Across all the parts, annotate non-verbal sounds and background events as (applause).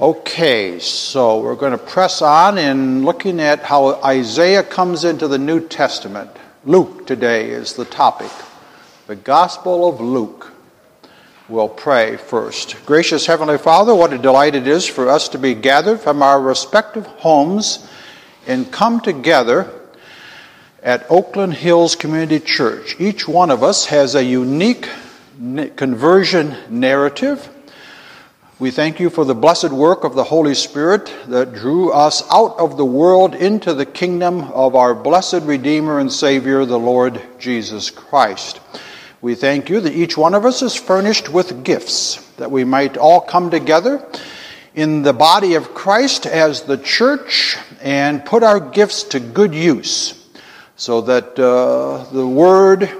Okay, so we're going to press on in looking at how Isaiah comes into the New Testament. Luke today is the topic. The Gospel of Luke. We'll pray first. Gracious Heavenly Father, what a delight it is for us to be gathered from our respective homes and come together at Oakland Hills Community Church. Each one of us has a unique conversion narrative we thank you for the blessed work of the Holy Spirit that drew us out of the world into the kingdom of our blessed Redeemer and Savior, the Lord Jesus Christ. We thank you that each one of us is furnished with gifts, that we might all come together in the body of Christ as the church and put our gifts to good use, so that uh, the word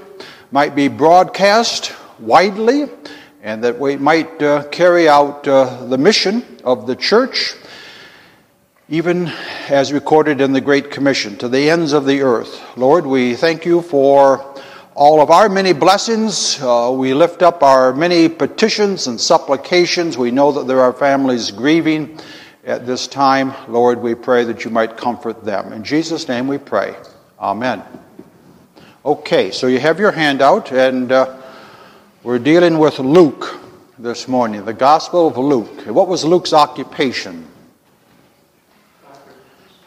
might be broadcast widely and that we might uh, carry out uh, the mission of the church, even as recorded in the Great Commission, to the ends of the earth. Lord, we thank you for all of our many blessings. Uh, we lift up our many petitions and supplications. We know that there are families grieving at this time. Lord, we pray that you might comfort them. In Jesus' name we pray. Amen. Okay, so you have your handout, and uh, we're dealing with Luke this morning, the Gospel of Luke. What was Luke's occupation?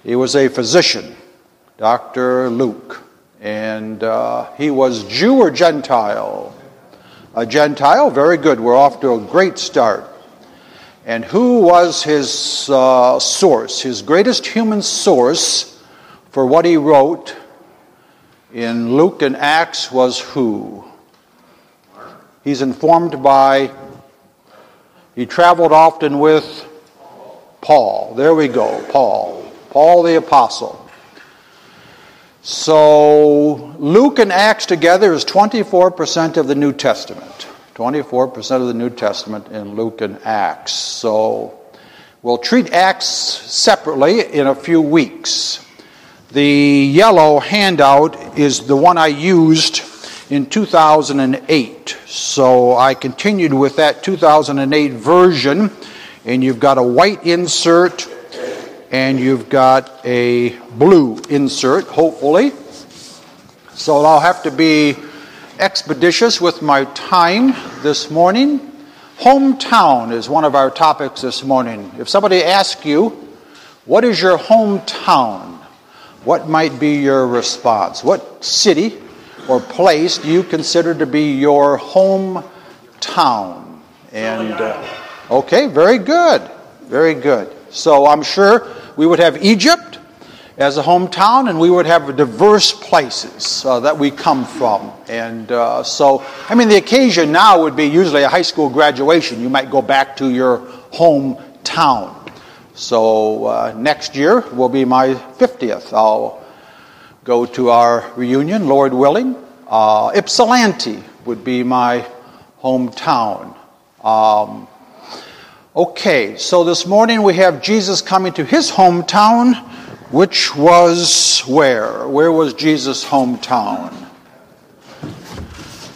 He was a physician, Dr. Luke. And uh, he was Jew or Gentile? A Gentile, very good. We're off to a great start. And who was his uh, source? His greatest human source for what he wrote in Luke and Acts was who? He's informed by, he traveled often with Paul. There we go, Paul. Paul the Apostle. So Luke and Acts together is 24% of the New Testament. 24% of the New Testament in Luke and Acts. So we'll treat Acts separately in a few weeks. The yellow handout is the one I used in 2008. So I continued with that 2008 version, and you've got a white insert and you've got a blue insert, hopefully. So I'll have to be expeditious with my time this morning. Hometown is one of our topics this morning. If somebody asks you, What is your hometown? What might be your response? What city or place you consider to be your hometown? And uh, okay, very good, very good. So I'm sure we would have Egypt as a hometown, and we would have diverse places uh, that we come from. And uh, so, I mean, the occasion now would be usually a high school graduation. You might go back to your hometown. So uh, next year will be my 50th. I'll go to our reunion, Lord willing. Uh, Ypsilanti would be my hometown. Um, okay, so this morning we have Jesus coming to his hometown, which was where? Where was Jesus' hometown?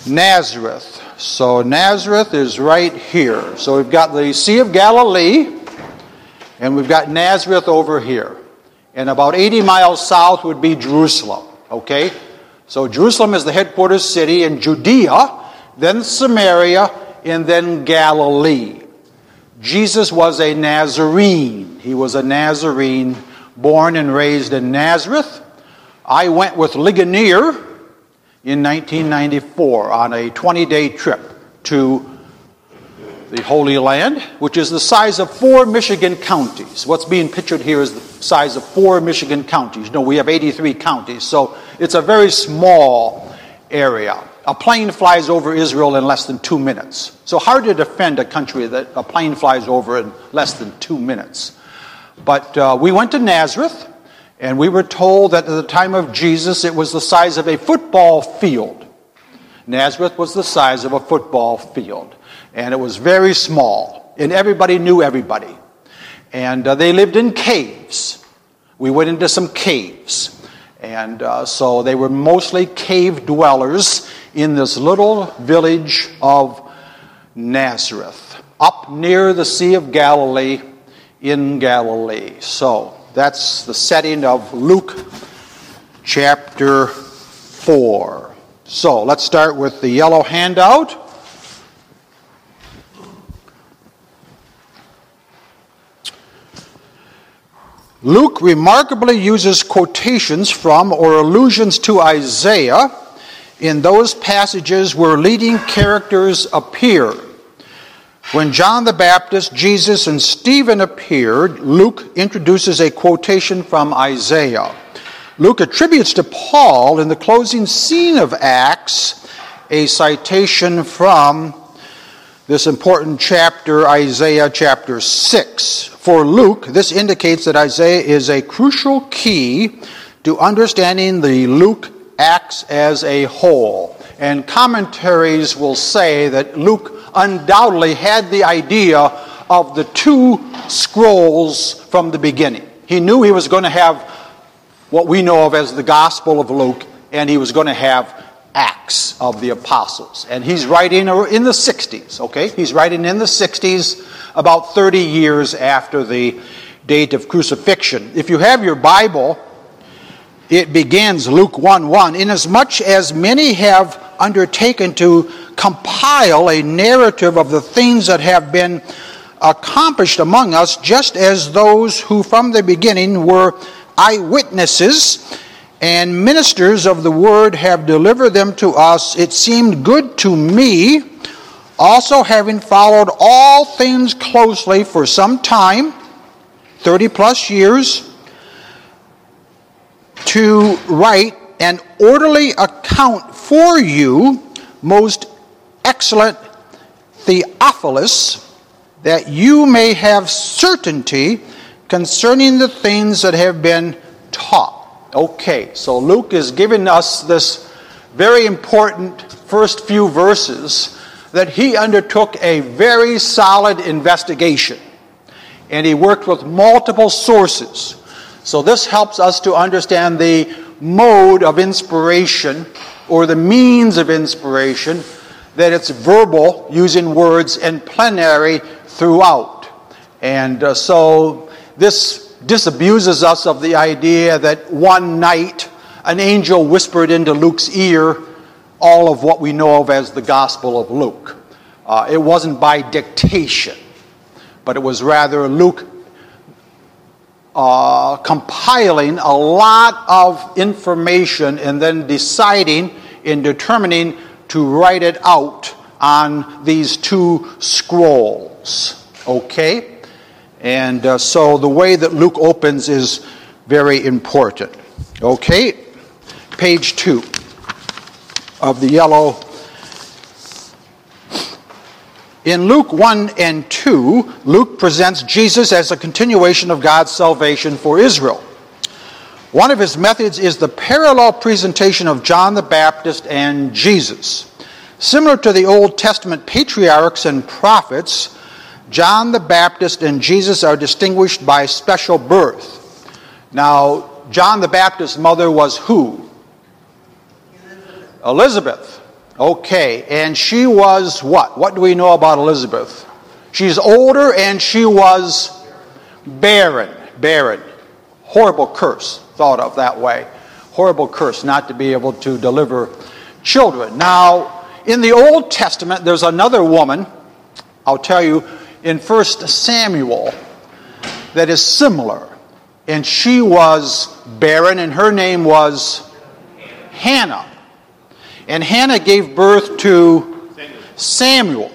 Nazareth. So Nazareth is right here. So we've got the Sea of Galilee, and we've got Nazareth over here. And about 80 miles south would be Jerusalem. Okay? So Jerusalem is the headquarters city in Judea, then Samaria, and then Galilee. Jesus was a Nazarene. He was a Nazarene born and raised in Nazareth. I went with Ligonier in 1994 on a 20 day trip to the Holy Land, which is the size of four Michigan counties. What's being pictured here is the size of four Michigan counties. No, we have 83 counties, so it's a very small area. A plane flies over Israel in less than two minutes. So hard to defend a country that a plane flies over in less than two minutes. But uh, we went to Nazareth, and we were told that at the time of Jesus it was the size of a football field. Nazareth was the size of a football field and it was very small, and everybody knew everybody. And uh, they lived in caves. We went into some caves. And uh, so they were mostly cave dwellers in this little village of Nazareth, up near the Sea of Galilee in Galilee. So that's the setting of Luke chapter 4. So let's start with the yellow handout. Luke remarkably uses quotations from or allusions to Isaiah in those passages where leading characters appear. When John the Baptist, Jesus, and Stephen appeared, Luke introduces a quotation from Isaiah. Luke attributes to Paul in the closing scene of Acts a citation from this important chapter, Isaiah chapter 6. For Luke, this indicates that Isaiah is a crucial key to understanding the Luke Acts as a whole. And commentaries will say that Luke undoubtedly had the idea of the two scrolls from the beginning. He knew he was going to have what we know of as the Gospel of Luke, and he was going to have Acts of the Apostles. And he's writing in the 60s, okay? He's writing in the 60s, about 30 years after the date of crucifixion. If you have your Bible, it begins Luke 1 1. Inasmuch as many have undertaken to compile a narrative of the things that have been accomplished among us, just as those who from the beginning were eyewitnesses and ministers of the word have delivered them to us, it seemed good to me, also having followed all things closely for some time, 30 plus years, to write an orderly account for you, most excellent Theophilus, that you may have certainty concerning the things that have been taught. Okay, so Luke is giving us this very important first few verses that he undertook a very solid investigation and he worked with multiple sources. So this helps us to understand the mode of inspiration or the means of inspiration that it's verbal using words and plenary throughout. And uh, so this disabuses us of the idea that one night an angel whispered into Luke's ear all of what we know of as the Gospel of Luke. Uh, it wasn't by dictation, but it was rather Luke uh, compiling a lot of information and then deciding in determining to write it out on these two scrolls. Okay? And uh, so the way that Luke opens is very important. Okay? Page two of the yellow. In Luke 1 and 2, Luke presents Jesus as a continuation of God's salvation for Israel. One of his methods is the parallel presentation of John the Baptist and Jesus. Similar to the Old Testament patriarchs and prophets, John the Baptist and Jesus are distinguished by special birth. Now, John the Baptist's mother was who? Elizabeth. Elizabeth. Okay, and she was what? What do we know about Elizabeth? She's older and she was barren. Barren. Horrible curse, thought of that way. Horrible curse not to be able to deliver children. Now, in the Old Testament, there's another woman, I'll tell you, in 1 Samuel that is similar. And she was barren, and her name was Hannah. And Hannah gave birth to Samuel.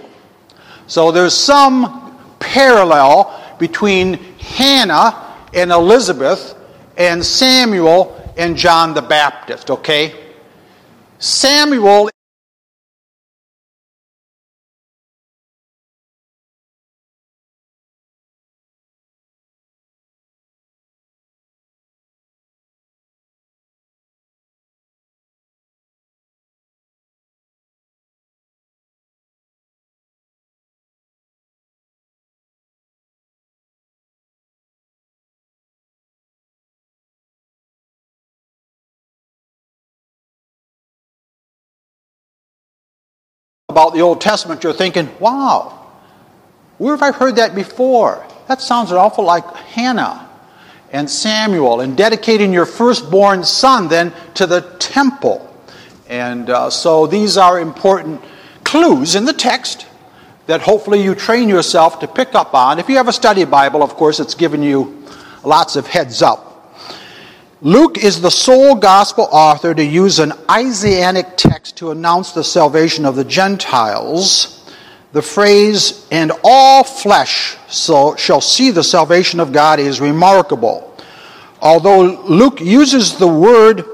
So there's some parallel between Hannah and Elizabeth and Samuel and John the Baptist, okay? Samuel about the Old Testament, you're thinking, wow, where have I heard that before? That sounds an awful like Hannah and Samuel and dedicating your firstborn son then to the temple. And uh, so these are important clues in the text that hopefully you train yourself to pick up on. If you have a study Bible, of course, it's given you lots of heads up. Luke is the sole gospel author to use an Isaianic text to announce the salvation of the Gentiles. The phrase, and all flesh shall see the salvation of God, is remarkable. Although Luke uses the word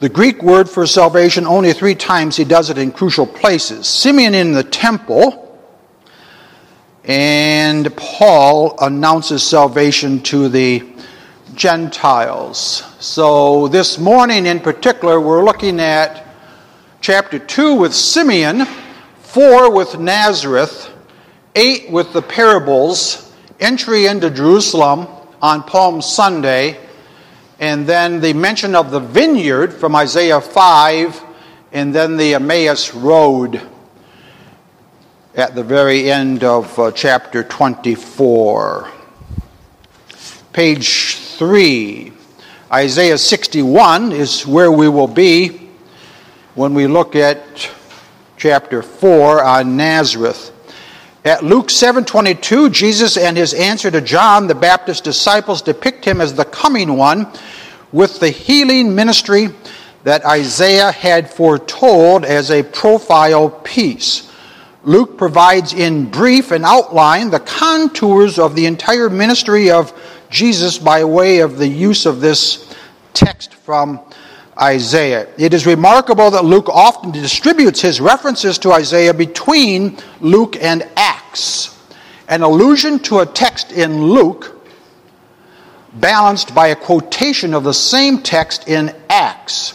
the Greek word for salvation only three times, he does it in crucial places. Simeon in the temple, and Paul announces salvation to the Gentiles. So this morning in particular, we're looking at chapter 2 with Simeon, 4 with Nazareth, 8 with the parables, entry into Jerusalem on Palm Sunday and then the mention of the vineyard from Isaiah 5, and then the Emmaus Road at the very end of uh, chapter 24. Page 3, Isaiah 61 is where we will be when we look at chapter 4 on Nazareth. At Luke 7:22, Jesus and his answer to John the Baptist's disciples depict him as the coming one with the healing ministry that Isaiah had foretold as a profile piece. Luke provides in brief and outline the contours of the entire ministry of Jesus by way of the use of this text from Isaiah. It is remarkable that Luke often distributes his references to Isaiah between Luke and Acts. An allusion to a text in Luke, balanced by a quotation of the same text in Acts.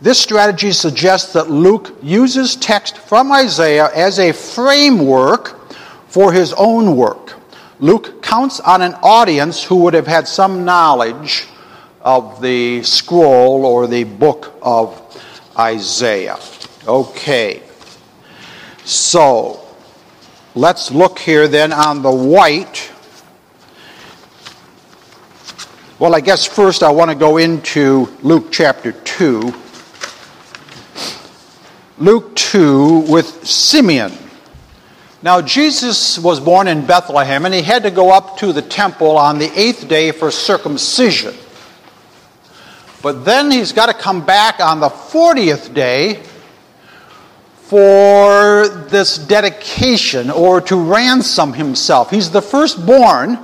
This strategy suggests that Luke uses text from Isaiah as a framework for his own work. Luke counts on an audience who would have had some knowledge of the scroll or the book of Isaiah. Okay. So, let's look here then on the white. Well, I guess first I want to go into Luke chapter 2. Luke 2 with Simeon. Now, Jesus was born in Bethlehem and he had to go up to the temple on the eighth day for circumcision. But then he's got to come back on the 40th day for this dedication or to ransom himself. He's the firstborn,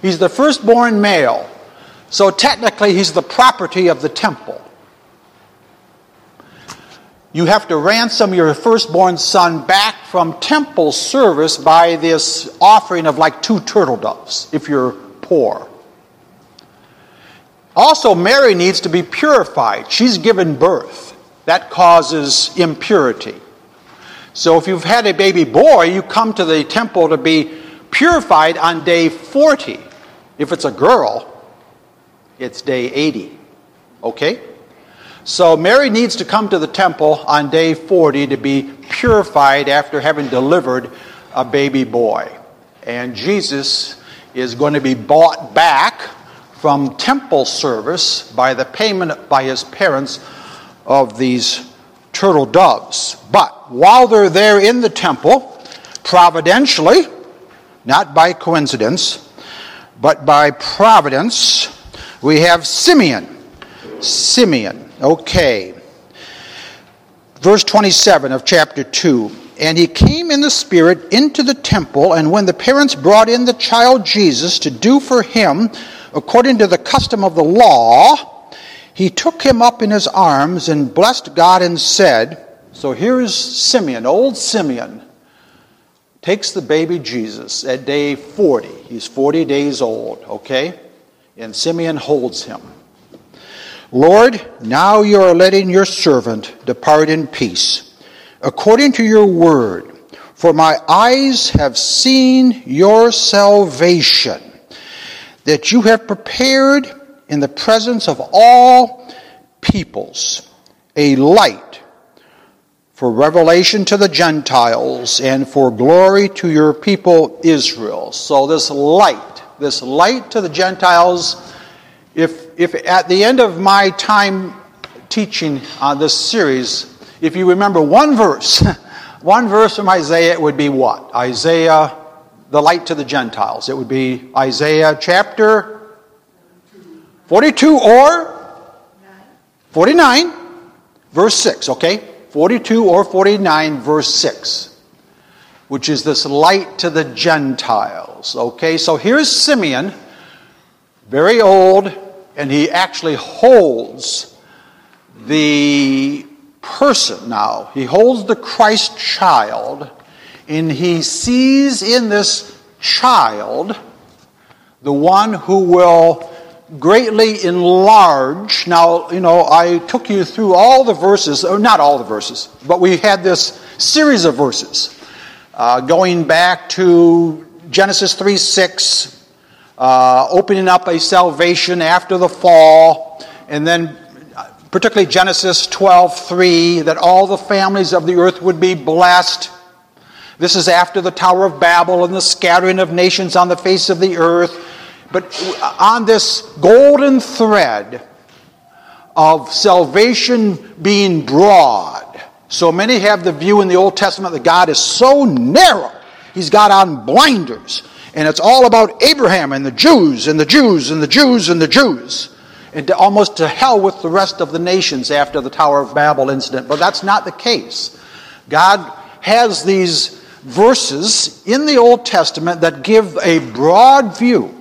he's the firstborn male. So technically, he's the property of the temple. You have to ransom your firstborn son back from temple service by this offering of like two turtle doves if you're poor. Also, Mary needs to be purified. She's given birth. That causes impurity. So, if you've had a baby boy, you come to the temple to be purified on day 40. If it's a girl, it's day 80. Okay? So, Mary needs to come to the temple on day 40 to be purified after having delivered a baby boy. And Jesus is going to be bought back from temple service by the payment by his parents of these turtle doves. But while they're there in the temple, providentially, not by coincidence, but by providence, we have Simeon. Simeon. Okay. Verse 27 of chapter 2. And he came in the Spirit into the temple, and when the parents brought in the child Jesus to do for him according to the custom of the law, he took him up in his arms and blessed God and said, So here's Simeon, old Simeon, takes the baby Jesus at day 40. He's 40 days old, okay? And Simeon holds him. Lord, now you are letting your servant depart in peace, according to your word. For my eyes have seen your salvation that you have prepared in the presence of all peoples a light for revelation to the Gentiles and for glory to your people Israel. So this light, this light to the Gentiles, if, if at the end of my time teaching on this series, if you remember one verse, (laughs) one verse from Isaiah, it would be what? Isaiah, the light to the Gentiles. It would be Isaiah chapter 42 or 49, verse 6, okay? 42 or 49, verse 6, which is this light to the Gentiles. Okay, so here's Simeon, very old, and he actually holds the person now. He holds the Christ child, and he sees in this child the one who will greatly enlarge. Now, you know, I took you through all the verses, or not all the verses, but we had this series of verses uh, going back to Genesis 3 6, uh, opening up a salvation after the fall, and then uh, particularly Genesis 12 3, that all the families of the earth would be blessed. This is after the Tower of Babel and the scattering of nations on the face of the earth. But on this golden thread of salvation being broad, so many have the view in the Old Testament that God is so narrow, He's got on blinders. And it's all about Abraham and the Jews and the Jews and the Jews and the Jews. And to, almost to hell with the rest of the nations after the Tower of Babel incident. But that's not the case. God has these verses in the Old Testament that give a broad view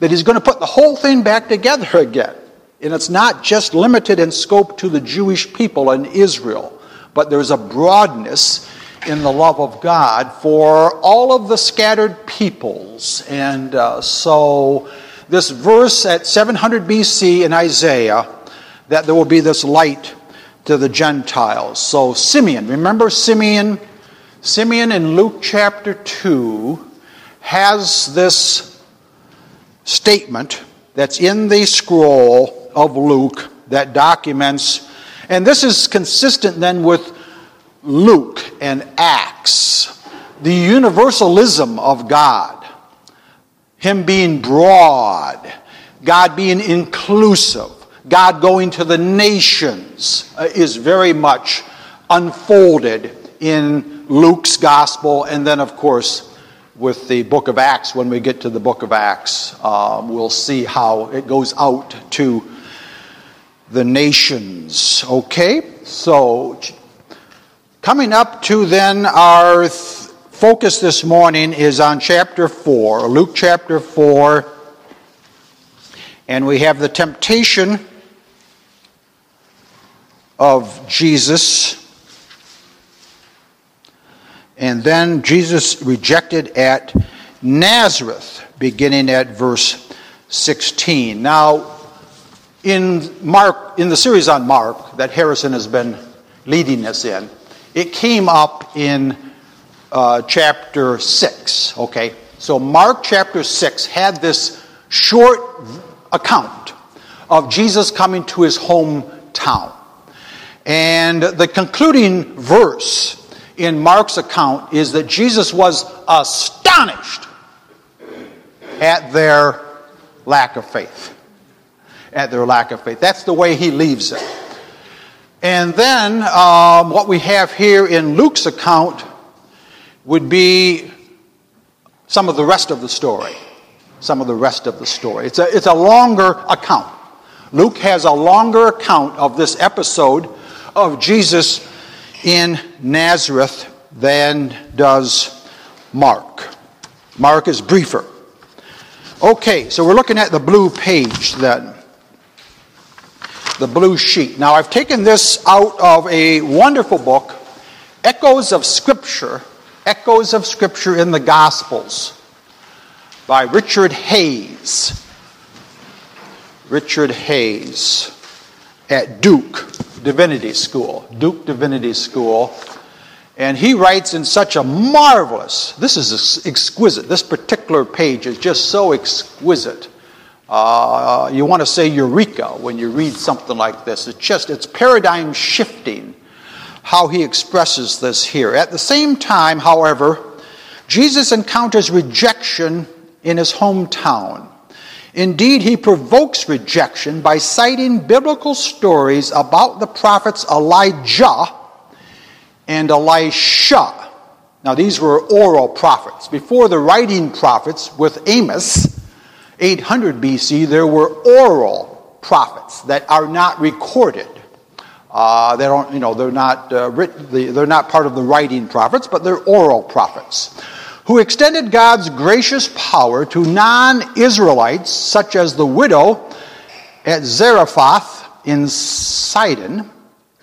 that he's going to put the whole thing back together again. And it's not just limited in scope to the Jewish people and Israel, but there's a broadness in the love of God for all of the scattered peoples. And uh, so, this verse at 700 BC in Isaiah, that there will be this light to the Gentiles. So, Simeon, remember Simeon? Simeon in Luke chapter 2 has this statement that's in the scroll of Luke that documents, and this is consistent then with Luke and Acts, the universalism of God, Him being broad, God being inclusive, God going to the nations uh, is very much unfolded in Luke's gospel, and then, of course, with the book of Acts, when we get to the book of Acts, um, we'll see how it goes out to the nations. Okay? So, coming up to then our th- focus this morning is on chapter 4, Luke chapter 4. And we have the temptation of Jesus and then Jesus rejected at Nazareth, beginning at verse 16. Now, in Mark, in the series on Mark that Harrison has been leading us in, it came up in uh, chapter 6. Okay? So, Mark chapter 6 had this short account of Jesus coming to his hometown. And the concluding verse in Mark's account is that Jesus was astonished at their lack of faith. At their lack of faith. That's the way he leaves it. And then um, what we have here in Luke's account would be some of the rest of the story. Some of the rest of the story. It's a, it's a longer account. Luke has a longer account of this episode of Jesus in Nazareth than does Mark. Mark is briefer. Okay, so we're looking at the blue page then. The blue sheet. Now, I've taken this out of a wonderful book, Echoes of Scripture, Echoes of Scripture in the Gospels, by Richard Hays. Richard Hays at Duke Divinity School, Duke Divinity School. And he writes in such a marvelous, this is exquisite. This particular page is just so exquisite. Uh, you want to say eureka when you read something like this. It's just, it's paradigm shifting. how he expresses this here. At the same time, however, Jesus encounters rejection in his hometown. Indeed, he provokes rejection by citing biblical stories about the prophets Elijah and Elisha. Now, these were oral prophets. Before the writing prophets with Amos, 800 BC, there were oral prophets that are not recorded. Uh, they don't, you know, they're not uh, written, they're not part of the writing prophets, but they're oral prophets who extended God's gracious power to non Israelites, such as the widow at Zarephath in Sidon.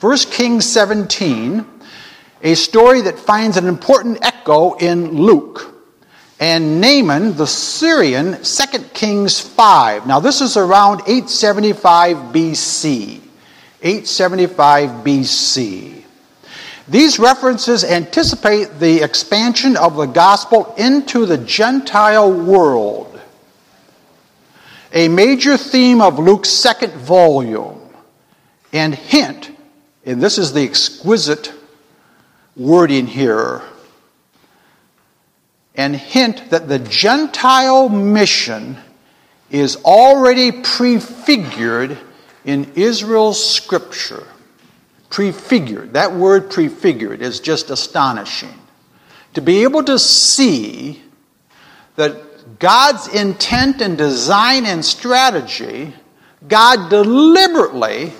1 Kings 17, a story that finds an important echo in Luke. And Naaman the Syrian, 2 Kings 5. Now, this is around 875 BC. 875 BC. These references anticipate the expansion of the gospel into the Gentile world, a major theme of Luke's second volume, and hint, and this is the exquisite wording here, and hint that the Gentile mission is already prefigured in Israel's scripture prefigured. That word prefigured is just astonishing. To be able to see that God's intent and design and strategy, God deliberately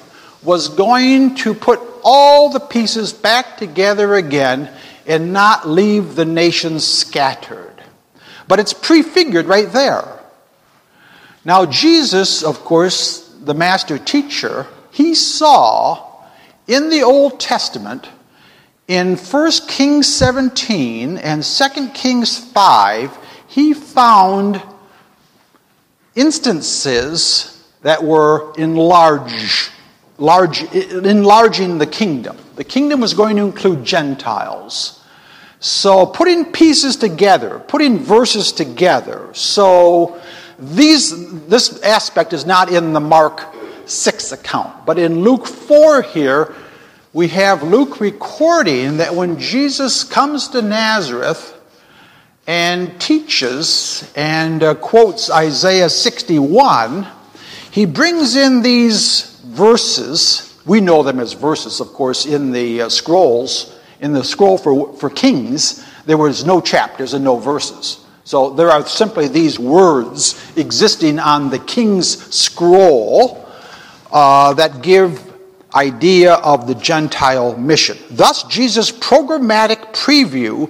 was going to put all the pieces back together again and not leave the nations scattered. But it's prefigured right there. Now, Jesus, of course, the master teacher, he saw in the Old Testament, in 1 Kings 17 and 2 Kings 5, he found instances that were enlarge, large, enlarging the kingdom. The kingdom was going to include Gentiles. So putting pieces together, putting verses together. So these, this aspect is not in the Mark 6 account. But in Luke 4 here, we have Luke recording that when Jesus comes to Nazareth and teaches and uh, quotes Isaiah 61, he brings in these verses. We know them as verses, of course, in the uh, scrolls. In the scroll for, for kings, there was no chapters and no verses. So there are simply these words existing on the king's scroll uh, that give idea of the Gentile mission. Thus, Jesus' programmatic preview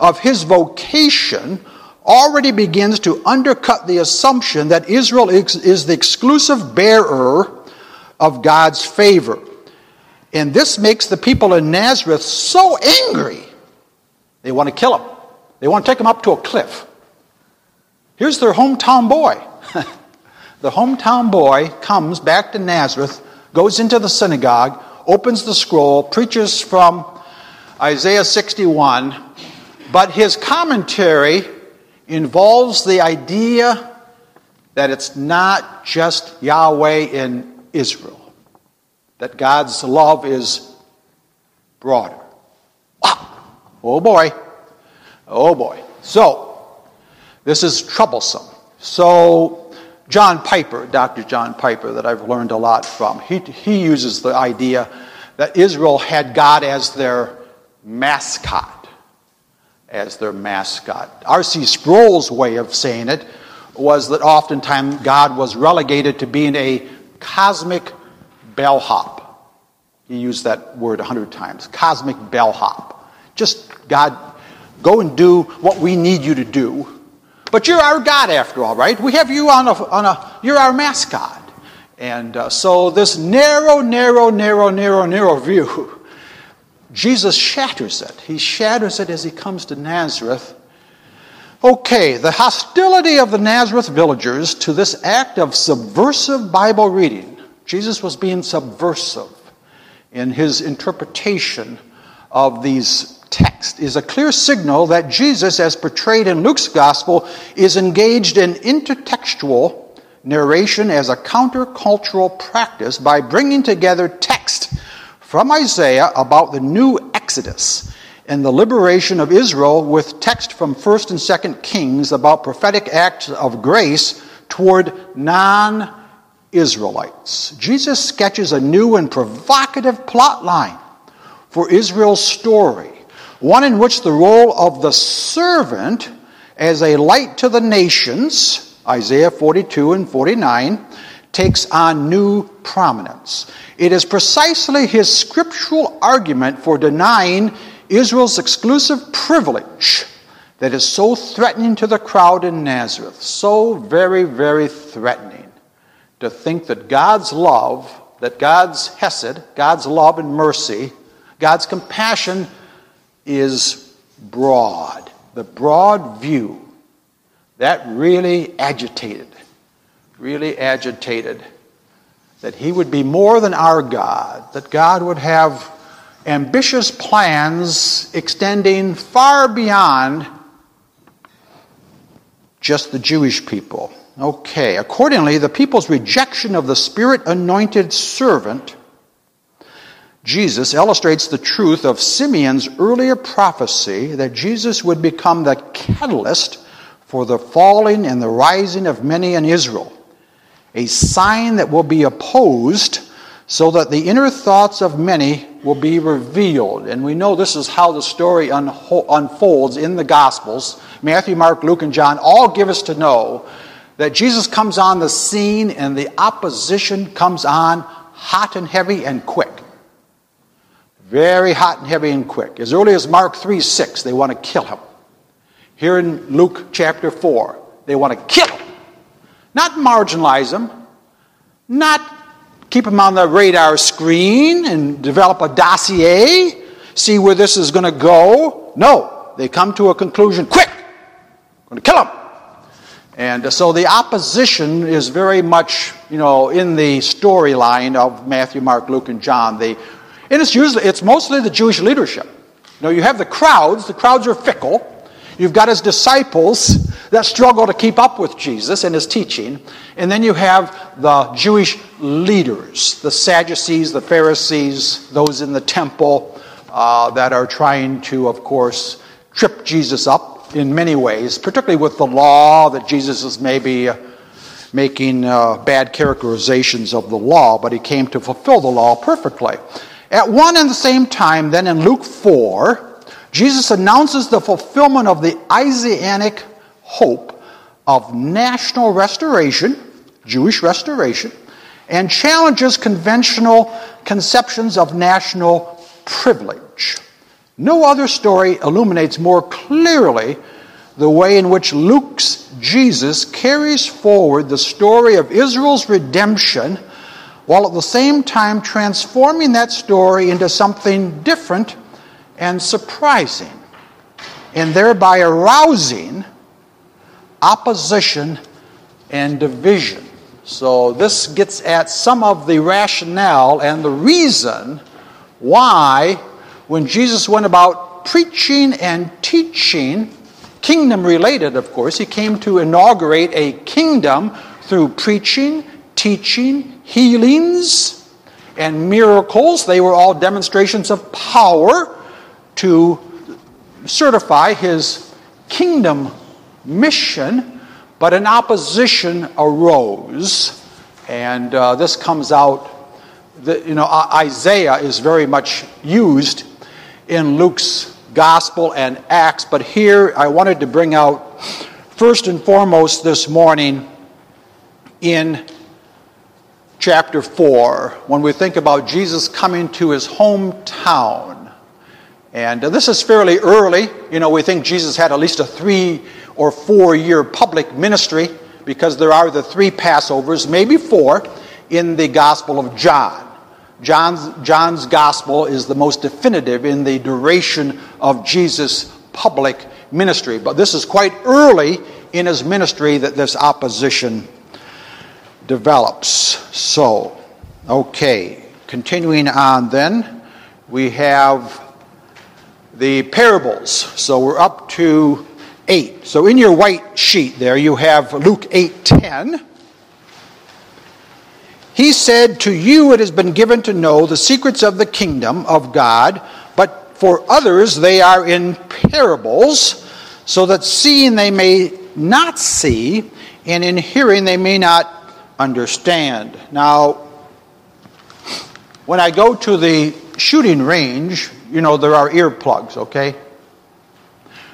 of his vocation already begins to undercut the assumption that Israel is the exclusive bearer of God's favor. And this makes the people in Nazareth so angry, they want to kill him. They want to take him up to a cliff. Here's their hometown boy. (laughs) the hometown boy comes back to Nazareth, goes into the synagogue, opens the scroll, preaches from Isaiah 61, but his commentary involves the idea that it's not just Yahweh in Israel, that God's love is broader. Wow. Oh boy. Oh boy. So, this is troublesome. So, John Piper, Dr. John Piper, that I've learned a lot from, he, he uses the idea that Israel had God as their mascot. As their mascot. R.C. Sproul's way of saying it was that oftentimes God was relegated to being a cosmic bellhop. He used that word a hundred times cosmic bellhop. Just, God, go and do what we need you to do but you're our God after all, right? We have you on a, on a you're our mascot. And uh, so this narrow, narrow, narrow, narrow, narrow view, Jesus shatters it. He shatters it as he comes to Nazareth. Okay, the hostility of the Nazareth villagers to this act of subversive Bible reading. Jesus was being subversive in his interpretation of these texts, is a clear signal that Jesus, as portrayed in Luke's gospel, is engaged in intertextual narration as a countercultural practice by bringing together text from Isaiah about the new Exodus and the liberation of Israel with text from 1st and 2nd Kings about prophetic acts of grace toward non Israelites. Jesus sketches a new and provocative plot line for Israel's story, one in which the role of the servant as a light to the nations, Isaiah 42 and 49, takes on new prominence. It is precisely his scriptural argument for denying Israel's exclusive privilege that is so threatening to the crowd in Nazareth, so very, very threatening to think that God's love, that God's Hesed, God's love and mercy, God's compassion is broad. The broad view. That really agitated, really agitated that He would be more than our God, that God would have ambitious plans extending far beyond just the Jewish people. Okay, accordingly, the people's rejection of the Spirit anointed servant, Jesus, illustrates the truth of Simeon's earlier prophecy that Jesus would become the catalyst for the falling and the rising of many in Israel, a sign that will be opposed so that the inner thoughts of many will be revealed. And we know this is how the story unfolds in the Gospels. Matthew, Mark, Luke, and John all give us to know that Jesus comes on the scene and the opposition comes on hot and heavy and quick. Very hot and heavy and quick. As early as Mark 3 6, they want to kill him. Here in Luke chapter 4, they want to kill him. Not marginalize him, not keep them on the radar screen and develop a dossier, see where this is going to go. No, they come to a conclusion quick, going to kill them. And so the opposition is very much, you know, in the storyline of Matthew, Mark, Luke, and John. They, and it's usually, it's mostly the Jewish leadership. You know, you have the crowds, the crowds are fickle. You've got his disciples that struggle to keep up with Jesus and his teaching. And then you have the Jewish leaders, the Sadducees, the Pharisees, those in the temple uh, that are trying to, of course, trip Jesus up in many ways, particularly with the law, that Jesus is maybe uh, making uh, bad characterizations of the law, but he came to fulfill the law perfectly. At one and the same time, then in Luke 4, Jesus announces the fulfillment of the Isaianic hope of national restoration, Jewish restoration, and challenges conventional conceptions of national privilege. No other story illuminates more clearly the way in which Luke's Jesus carries forward the story of Israel's redemption while at the same time transforming that story into something different and surprising, and thereby arousing opposition and division. So, this gets at some of the rationale and the reason why, when Jesus went about preaching and teaching, kingdom related, of course, he came to inaugurate a kingdom through preaching, teaching, healings, and miracles. They were all demonstrations of power to certify his kingdom mission, but an opposition arose. And uh, this comes out, the, you know, Isaiah is very much used in Luke's gospel and Acts, but here I wanted to bring out, first and foremost this morning, in chapter 4, when we think about Jesus coming to his hometown and this is fairly early. You know, we think Jesus had at least a three or four year public ministry because there are the three Passovers, maybe four, in the Gospel of John. John's, John's Gospel is the most definitive in the duration of Jesus' public ministry. But this is quite early in his ministry that this opposition develops. So, okay, continuing on then, we have the parables. So we're up to 8. So in your white sheet there you have Luke 8:10. He said, To you it has been given to know the secrets of the kingdom of God, but for others they are in parables, so that seeing they may not see, and in hearing they may not understand. Now, when I go to the shooting range, you know, there are earplugs, okay?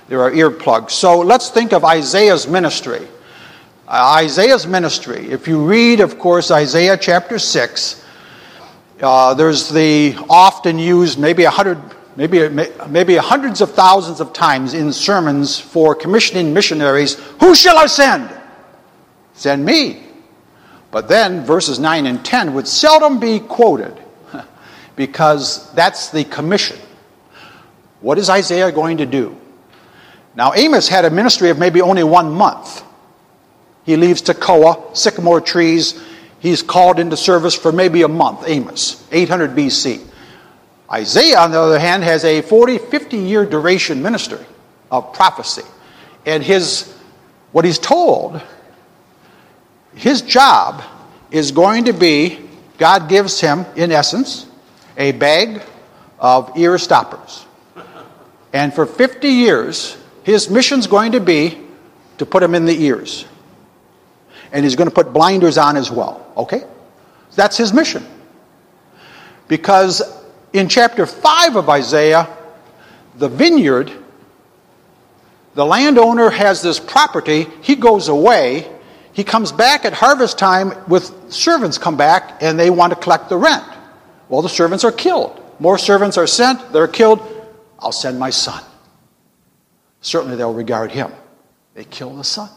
There are earplugs. So let's think of Isaiah's ministry. Uh, Isaiah's ministry. If you read, of course, Isaiah chapter 6, uh, there's the often used, maybe a hundred, maybe, maybe hundreds of thousands of times in sermons for commissioning missionaries, who shall I send? Send me. But then verses 9 and 10 would seldom be quoted (laughs) because that's the commission. What is Isaiah going to do? Now, Amos had a ministry of maybe only one month. He leaves Tekoa, sycamore trees. He's called into service for maybe a month, Amos, 800 BC. Isaiah, on the other hand, has a 40, 50 year duration ministry of prophecy. And his, what he's told, his job is going to be God gives him, in essence, a bag of ear stoppers. And for 50 years, his mission's going to be to put them in the ears. And he's going to put blinders on as well. Okay? That's his mission. Because in chapter 5 of Isaiah, the vineyard, the landowner has this property, he goes away, he comes back at harvest time with servants come back and they want to collect the rent. Well, the servants are killed. More servants are sent, they're killed. I'll send my son. Certainly they'll regard him. They kill the son.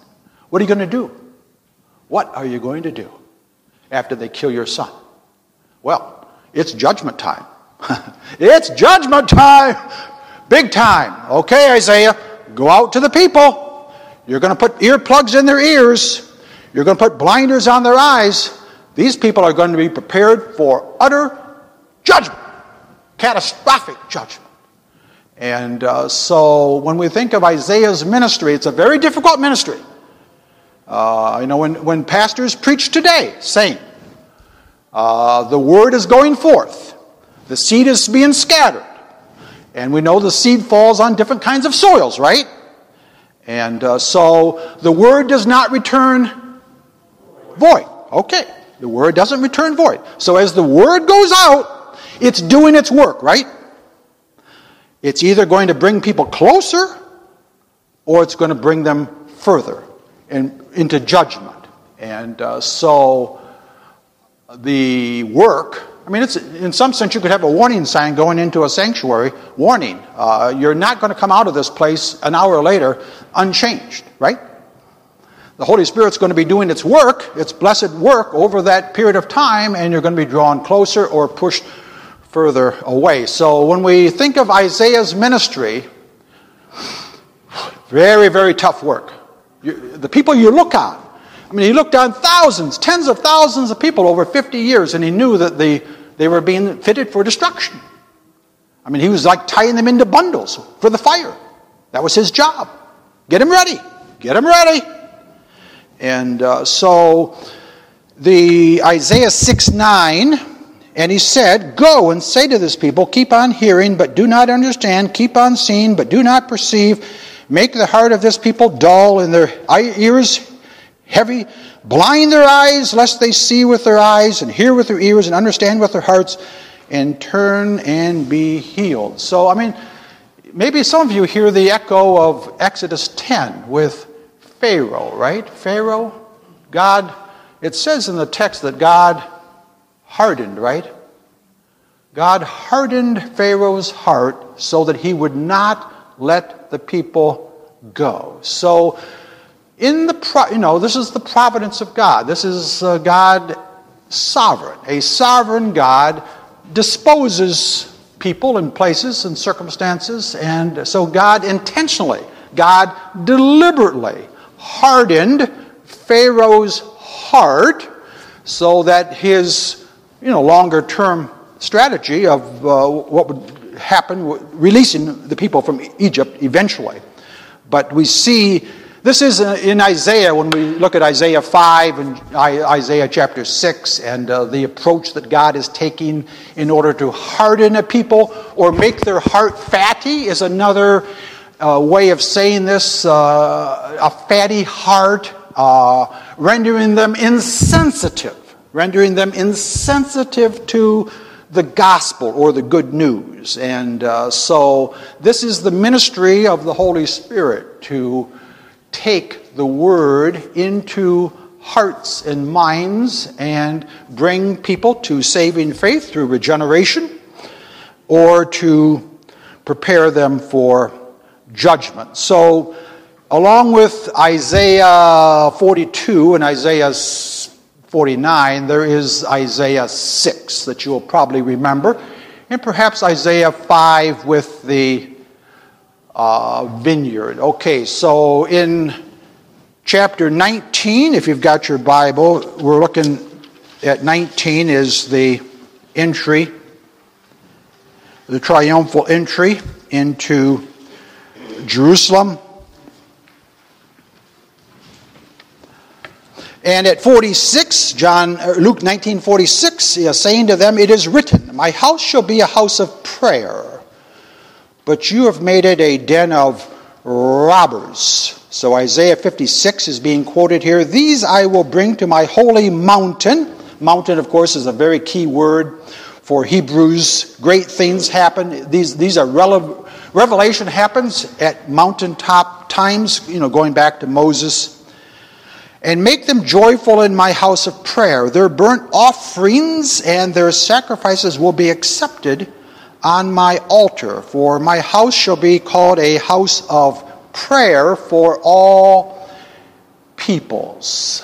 What are you going to do? What are you going to do after they kill your son? Well, it's judgment time. (laughs) it's judgment time! Big time. Okay, Isaiah, go out to the people. You're going to put earplugs in their ears. You're going to put blinders on their eyes. These people are going to be prepared for utter judgment, catastrophic judgment. And uh, so when we think of Isaiah's ministry, it's a very difficult ministry. Uh, you know, when, when pastors preach today, saying, uh, the word is going forth, the seed is being scattered, and we know the seed falls on different kinds of soils, right? And uh, so the word does not return void. Okay, the word doesn't return void. So as the word goes out, it's doing its work, right? It's either going to bring people closer or it's going to bring them further and into judgment. And uh, so the work, I mean, it's, in some sense, you could have a warning sign going into a sanctuary warning, uh, you're not going to come out of this place an hour later unchanged, right? The Holy Spirit's going to be doing its work, its blessed work, over that period of time, and you're going to be drawn closer or pushed further away. So when we think of Isaiah's ministry, very, very tough work. The people you look on, I mean, he looked on thousands, tens of thousands of people over 50 years, and he knew that the, they were being fitted for destruction. I mean, he was like tying them into bundles for the fire. That was his job. Get them ready. Get them ready. And uh, so the Isaiah 6 9 and he said, Go and say to this people, Keep on hearing, but do not understand, keep on seeing, but do not perceive. Make the heart of this people dull and their ears heavy. Blind their eyes, lest they see with their eyes, and hear with their ears, and understand with their hearts, and turn and be healed. So, I mean, maybe some of you hear the echo of Exodus 10 with Pharaoh, right? Pharaoh, God, it says in the text that God hardened, right? God hardened Pharaoh's heart so that he would not let the people go. So, in the you know, this is the providence of God. This is uh, God sovereign. A sovereign God disposes people and places and circumstances, and so God intentionally, God deliberately hardened Pharaoh's heart so that his you know, longer term strategy of uh, what would happen, releasing the people from Egypt eventually. But we see this is in Isaiah when we look at Isaiah 5 and Isaiah chapter 6 and uh, the approach that God is taking in order to harden a people or make their heart fatty is another uh, way of saying this uh, a fatty heart, uh, rendering them insensitive, rendering them insensitive to the gospel or the good news. And uh, so this is the ministry of the Holy Spirit to take the word into hearts and minds and bring people to saving faith through regeneration or to prepare them for judgment. So, along with Isaiah 42 and Isaiah 49, there is Isaiah 6 that you will probably remember, and perhaps Isaiah 5 with the uh, vineyard. Okay, so in chapter 19, if you've got your Bible, we're looking at 19 is the entry, the triumphal entry into Jerusalem. And at 46, John, uh, Luke 19 46, he is saying to them, It is written, My house shall be a house of prayer but you have made it a den of robbers. So Isaiah 56 is being quoted here. These I will bring to my holy mountain. Mountain, of course, is a very key word for Hebrews. Great things happen. These, these are rele- revelation happens at mountaintop times, you know, going back to Moses. And make them joyful in my house of prayer. Their burnt offerings and their sacrifices will be accepted on my altar, for my house shall be called a house of prayer for all peoples.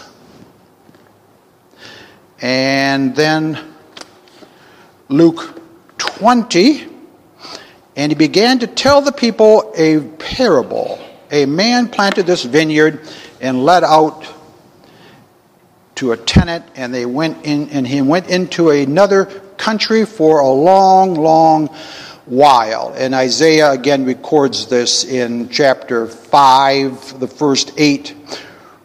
And then Luke 20, and he began to tell the people a parable. A man planted this vineyard and let out to a tenant, and they went in, and he went into another country for a long, long while. And Isaiah again records this in chapter 5, the first eight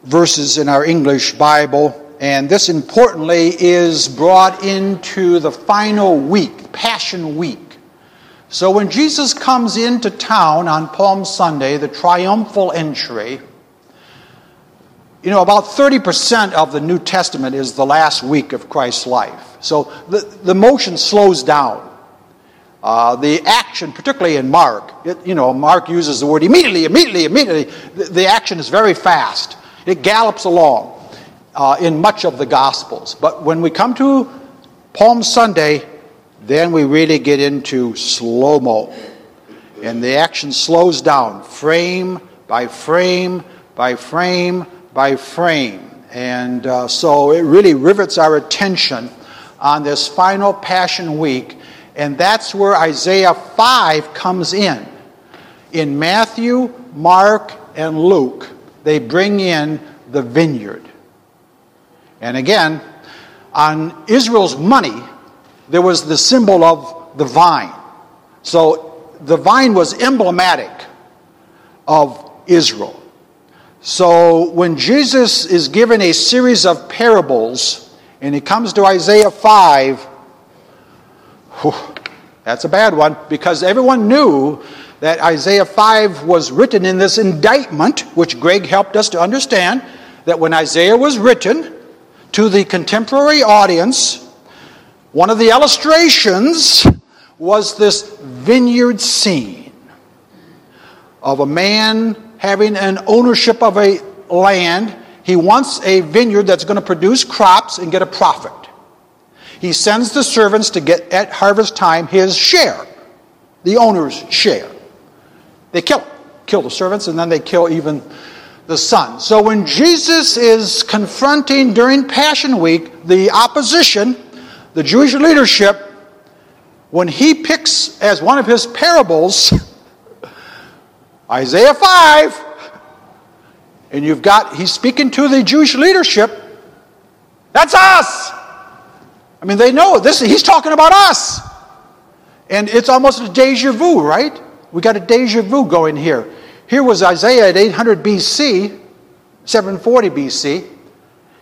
verses in our English Bible. And this, importantly, is brought into the final week, Passion Week. So when Jesus comes into town on Palm Sunday, the triumphal entry, you know, about 30% of the New Testament is the last week of Christ's life. So the, the motion slows down. Uh, the action, particularly in Mark, it, you know, Mark uses the word immediately, immediately, immediately. The, the action is very fast. It gallops along uh, in much of the Gospels. But when we come to Palm Sunday, then we really get into slow mo. And the action slows down, frame by frame by frame by frame. And uh, so it really rivets our attention on this final Passion Week. And that's where Isaiah 5 comes in. In Matthew, Mark, and Luke, they bring in the vineyard. And again, on Israel's money, there was the symbol of the vine. So the vine was emblematic of Israel. So when Jesus is given a series of parables and he comes to Isaiah 5, whew, that's a bad one because everyone knew that Isaiah 5 was written in this indictment, which Greg helped us to understand that when Isaiah was written to the contemporary audience, one of the illustrations was this vineyard scene of a man having an ownership of a land. He wants a vineyard that's going to produce crops and get a profit. He sends the servants to get at harvest time his share, the owner's share. They kill kill the servants, and then they kill even the son. So when Jesus is confronting during Passion Week the opposition, the Jewish leadership, when he picks as one of his parables (laughs) Isaiah 5. And you've got, he's speaking to the Jewish leadership. That's us. I mean, they know this. He's talking about us. And it's almost a deja vu, right? We got a deja vu going here. Here was Isaiah at 800 BC, 740 BC,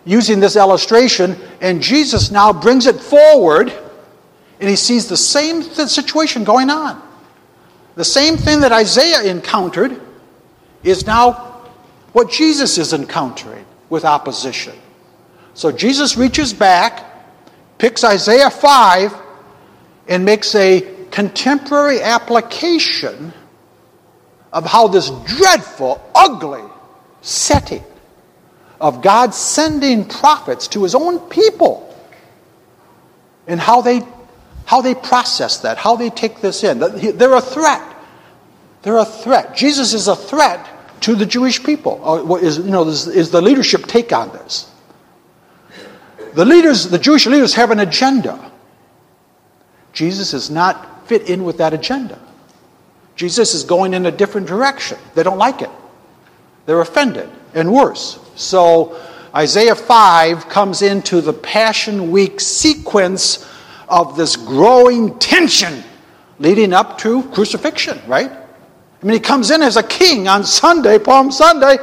using this illustration, and Jesus now brings it forward, and he sees the same situation going on. The same thing that Isaiah encountered is now what Jesus is encountering with opposition. So Jesus reaches back, picks Isaiah 5, and makes a contemporary application of how this dreadful, ugly setting of God sending prophets to his own people and how they, how they process that, how they take this in. They're a threat. They're a threat. Jesus is a threat to the Jewish people. Uh, is, you know, is the leadership take on this. The leaders, the Jewish leaders have an agenda. Jesus does not fit in with that agenda. Jesus is going in a different direction. They don't like it. They're offended, and worse. So Isaiah 5 comes into the Passion Week sequence of this growing tension leading up to crucifixion, right? I mean, he comes in as a king on Sunday, Palm Sunday.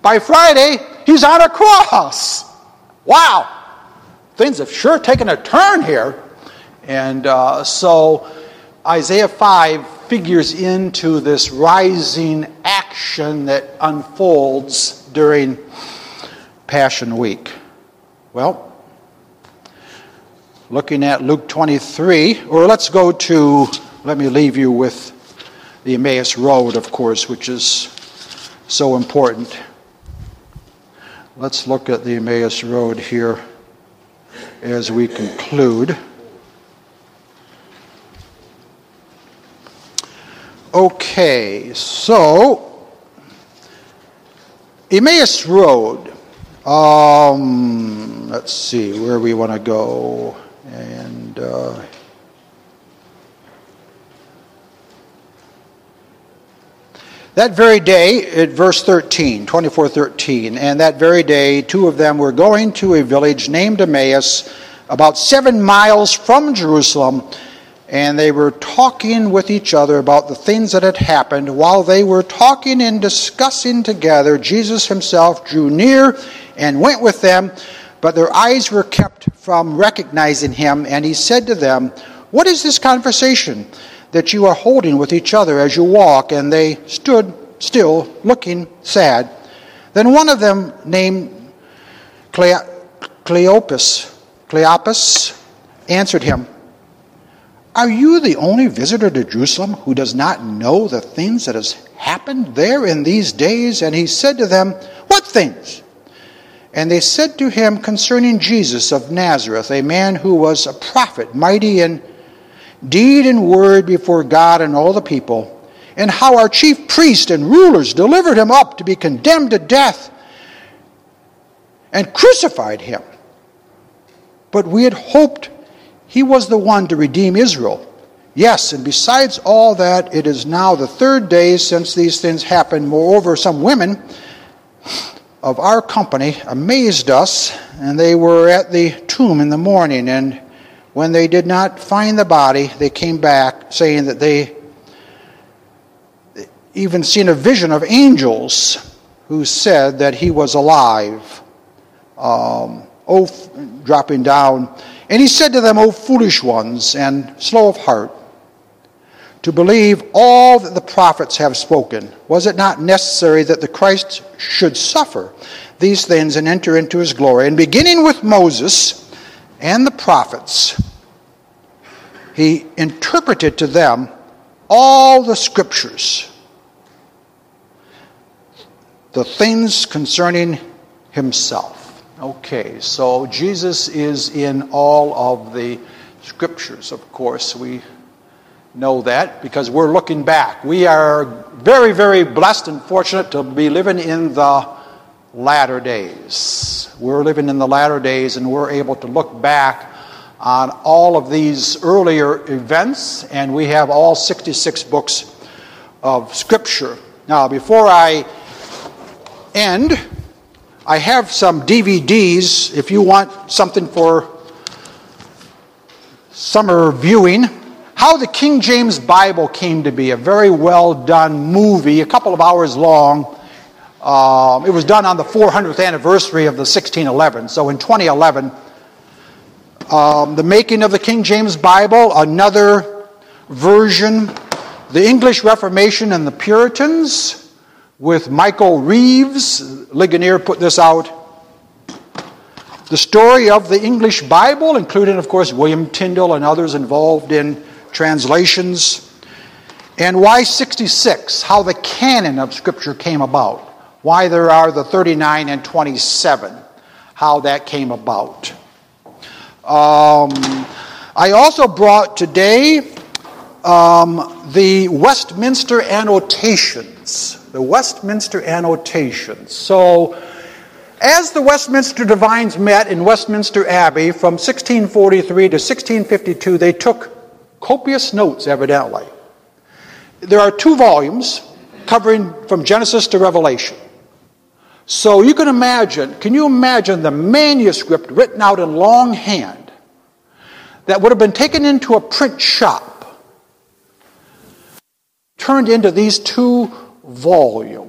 By Friday, he's on a cross. Wow. Things have sure taken a turn here. And uh, so Isaiah 5 figures into this rising action that unfolds during Passion Week. Well, looking at Luke 23, or let's go to, let me leave you with the Emmaus Road, of course, which is so important. Let's look at the Emmaus Road here as we conclude. Okay, so Emmaus Road. Um, let's see where we want to go. That very day, at verse 13, 24 13, and that very day, two of them were going to a village named Emmaus, about seven miles from Jerusalem and they were talking with each other about the things that had happened. While they were talking and discussing together, Jesus himself drew near and went with them, but their eyes were kept from recognizing him, and he said to them, What is this conversation that you are holding with each other as you walk? And they stood still, looking sad. Then one of them, named Cleopas, Cleopas answered him, are you the only visitor to Jerusalem who does not know the things that has happened there in these days? And he said to them, What things? And they said to him concerning Jesus of Nazareth, a man who was a prophet, mighty in deed and word before God and all the people, and how our chief priests and rulers delivered him up to be condemned to death and crucified him. But we had hoped he was the one to redeem Israel. Yes, and besides all that, it is now the third day since these things happened. Moreover, some women of our company amazed us, and they were at the tomb in the morning. And when they did not find the body, they came back, saying that they even seen a vision of angels who said that he was alive. Um, oath dropping down and he said to them, O foolish ones and slow of heart, to believe all that the prophets have spoken, was it not necessary that the Christ should suffer these things and enter into his glory? And beginning with Moses and the prophets, he interpreted to them all the scriptures, the things concerning himself. Okay, so Jesus is in all of the scriptures, of course. We know that because we're looking back. We are very, very blessed and fortunate to be living in the latter days. We're living in the latter days and we're able to look back on all of these earlier events, and we have all 66 books of Scripture. Now, before I end, I have some DVDs if you want something for summer viewing. how the King James Bible came to be, a very well done movie, a couple of hours long. Um, it was done on the 400th anniversary of the 1611. So in 2011, um, the making of the King James Bible, another version, the English Reformation and the Puritans with Michael Reeves. Ligonier put this out. The story of the English Bible, including, of course, William Tyndale and others involved in translations. And why 66? How the canon of Scripture came about. Why there are the 39 and 27. How that came about. Um, I also brought today um, the Westminster annotations. The Westminster annotations. So, as the Westminster divines met in Westminster Abbey from 1643 to 1652, they took copious notes, evidently. There are two volumes covering from Genesis to Revelation. So you can imagine, can you imagine the manuscript written out in longhand that would have been taken into a print shop, turned into these two volumes?